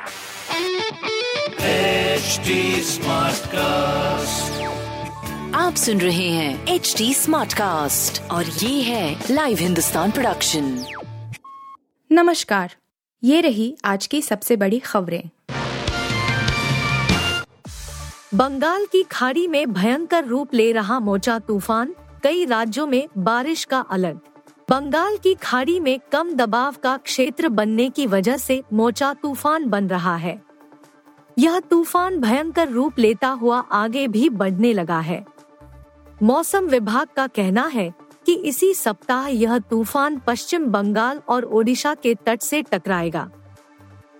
HD Smartcast. आप सुन रहे हैं एच डी स्मार्ट कास्ट और ये है लाइव हिंदुस्तान प्रोडक्शन नमस्कार। ये रही आज की सबसे बड़ी खबरें। बंगाल की खाड़ी में भयंकर रूप ले रहा मोचा तूफ़ान। कई राज्यों में बारिश का अलर्ट। बंगाल की खाड़ी में कम दबाव का क्षेत्र बनने की वजह से मोचा तूफ़ान बन रहा है। यह तूफ़ान भयंकर रूप लेता हुआ आगे भी बढ़ने लगा है। मौसम विभाग का कहना है कि इसी सप्ताह यह तूफ़ान पश्चिम बंगाल और ओडिशा के तट से टकराएगा।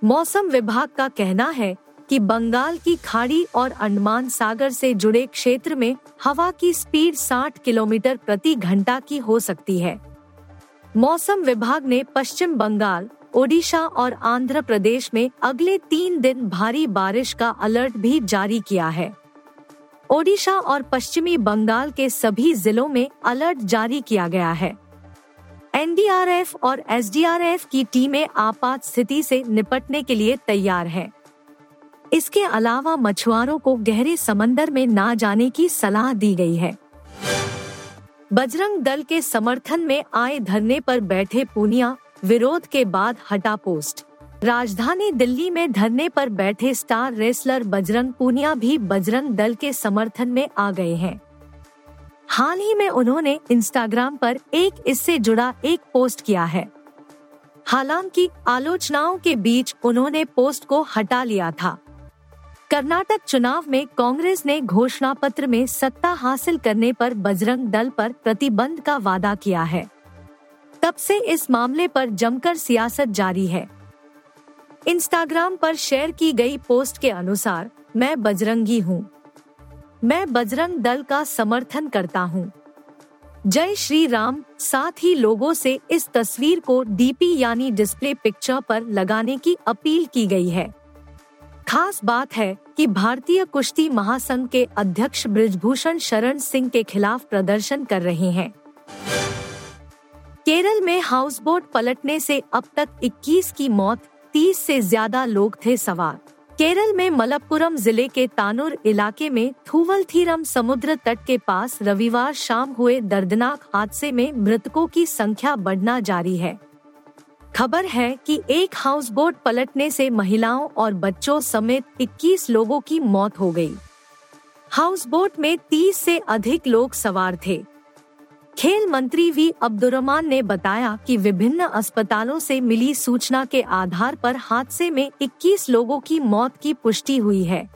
मौसम विभाग का कहना है कि बंगाल की खाड़ी और अंडमान सागर से जुड़े क्षेत्र में हवा की स्पीड 60 किलोमीटर प्रति घंटा की हो सकती है। मौसम विभाग ने पश्चिम बंगाल, ओडिशा और आंध्र प्रदेश में अगले तीन दिन भारी बारिश का अलर्ट भी जारी किया है। ओडिशा और पश्चिमी बंगाल के सभी जिलों में अलर्ट जारी किया गया है। एनडीआरएफ और एसडीआरएफ की टीमें आपात स्थिति से निपटने के लिए तैयार हैं। इसके अलावा मछुआरों को गहरे समंदर में ना जाने की सलाह दी गई है। बजरंग दल के समर्थन में आए धरने पर बैठे पूनिया विरोध के बाद हटा पोस्ट। राजधानी दिल्ली में धरने पर बैठे स्टार रेसलर बजरंग पूनिया भी बजरंग दल के समर्थन में आ गए हैं। हाल ही में उन्होंने इंस्टाग्राम पर एक इससे जुड़ा एक पोस्ट किया है। हालाँकि आलोचनाओं के बीच उन्होंने पोस्ट को हटा लिया था। कर्नाटक चुनाव में कांग्रेस ने घोषणा पत्र में सत्ता हासिल करने पर बजरंग दल पर प्रतिबंध का वादा किया है। तब से इस मामले पर जमकर सियासत जारी है। इंस्टाग्राम पर शेयर की गई पोस्ट के अनुसार, मैं बजरंगी हूँ। मैं बजरंग दल का समर्थन करता हूँ। जय श्री राम, साथ ही लोगों से इस तस्वीर को डीपी यानी डिस्प्ले पिक्चर पर लगाने की अपील की गई है। खास बात है कि भारतीय कुश्ती महासंघ के अध्यक्ष ब्रिजभूषण शरण सिंह के खिलाफ प्रदर्शन कर रहे हैं। केरल में हाउस बोट पलटने से अब तक 21 की मौत 30 से ज़्यादा लोग थे सवार। केरल में मलप्पुरम ज़िले के तानूर इलाके में थूवलथीरम समुद्र तट के पास रविवार शाम हुए दर्दनाक हादसे में मृतकों की संख्या बढ़ना जारी है। खबर है कि एक हाउस बोट पलटने से महिलाओं और बच्चों समेत 21 लोगों की मौत हो गई। हाउस बोट में 30 से अधिक लोग सवार थे। खेल मंत्री वी. अब्दुररहमान ने बताया कि विभिन्न अस्पतालों से मिली सूचना के आधार पर हादसे में 21 लोगों की मौत की पुष्टि हुई है।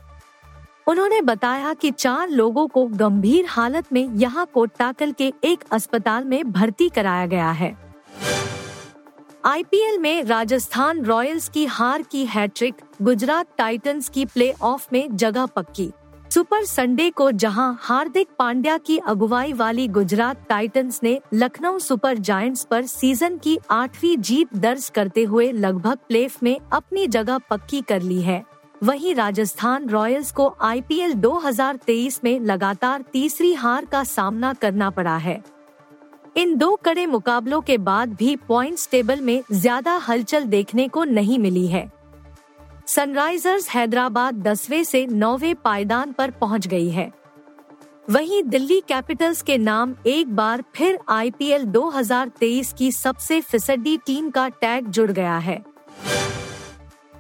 उन्होंने बताया कि चार लोगों को गंभीर हालत में यहाँ कोट्टाकल के एक अस्पताल में भर्ती कराया गया है। आईपीएल में राजस्थान रॉयल्स की हार की हैट्रिक, गुजरात टाइटंस की प्ले ऑफ़ में जगह पक्की। सुपर संडे को जहाँ हार्दिक पांड्या की अगुवाई वाली गुजरात टाइटंस ने लखनऊ सुपर जायंट्स पर सीज़न की आठवीं जीत दर्ज करते हुए लगभग प्लेफ में अपनी जगह पक्की कर ली है। वहीं राजस्थान रॉयल्स को आईपीएल 2023 में लगातार तीसरी हार का सामना करना पड़ा है। इन दो कड़े मुकाबलों के बाद भी पॉइंट्स टेबल में ज़्यादा हलचल देखने को नहीं मिली है। सनराइजर्स हैदराबाद दसवें से नौवे पायदान पर पहुँच गई है। वहीं दिल्ली कैपिटल्स के नाम एक बार फिर आईपीएल 2023 की सबसे फिसड्डी टीम का टैग जुड़ गया है।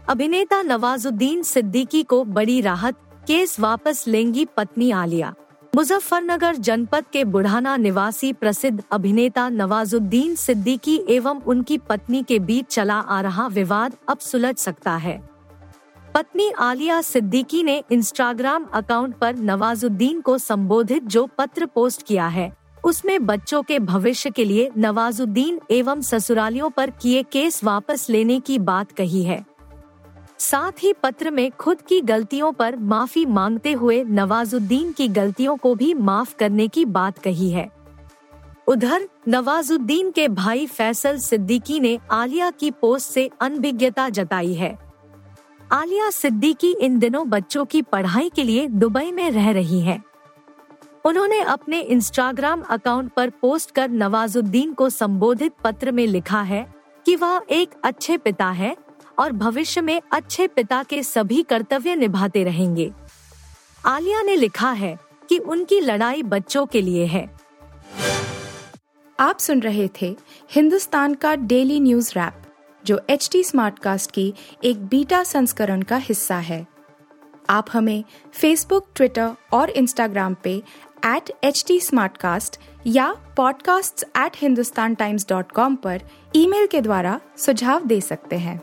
अभिनेता नवाजुद्दीन सिद्दीकी को बड़ी राहत, केस वापस लेंगी पत्नी आलिया। मुजफ्फरनगर जनपद के बुढ़ाना निवासी प्रसिद्ध अभिनेता नवाजुद्दीन सिद्दीकी एवं उनकी पत्नी के बीच चला आ रहा विवाद अब सुलझ सकता है। पत्नी आलिया सिद्दीकी ने इंस्टाग्राम अकाउंट पर नवाजुद्दीन को संबोधित जो पत्र पोस्ट किया है, उसमें बच्चों के भविष्य के लिए नवाजुद्दीन एवं ससुरालियों पर किए केस वापस लेने की बात कही है। साथ ही पत्र में खुद की गलतियों पर माफ़ी मांगते हुए नवाजुद्दीन की गलतियों को भी माफ़ करने की बात कही है। उधर, नवाजुद्दीन के भाई फैसल सिद्दीकी ने आलिया की पोस्ट से अनभिज्ञता जताई है। आलिया सिद्दीकी इन दिनों बच्चों की पढ़ाई के लिए दुबई में रह रही है। उन्होंने अपने इंस्टाग्राम अकाउंट पर पोस्ट कर नवाजुद्दीन को संबोधित पत्र में लिखा है कि वह एक अच्छे पिता है और भविष्य में अच्छे पिता के सभी कर्तव्य निभाते रहेंगे। आलिया ने लिखा है कि उनकी लड़ाई बच्चों के लिए है। आप सुन रहे थे हिंदुस्तान का डेली न्यूज़ रैप, जो एच टी स्मार्टकास्ट की एक बीटा संस्करण का हिस्सा है। आप हमें फेसबुक ट्विटर और इंस्टाग्राम पे एट एच टी या podcasts@hindustantimes.com पर ईमेल के द्वारा सुझाव दे सकते हैं।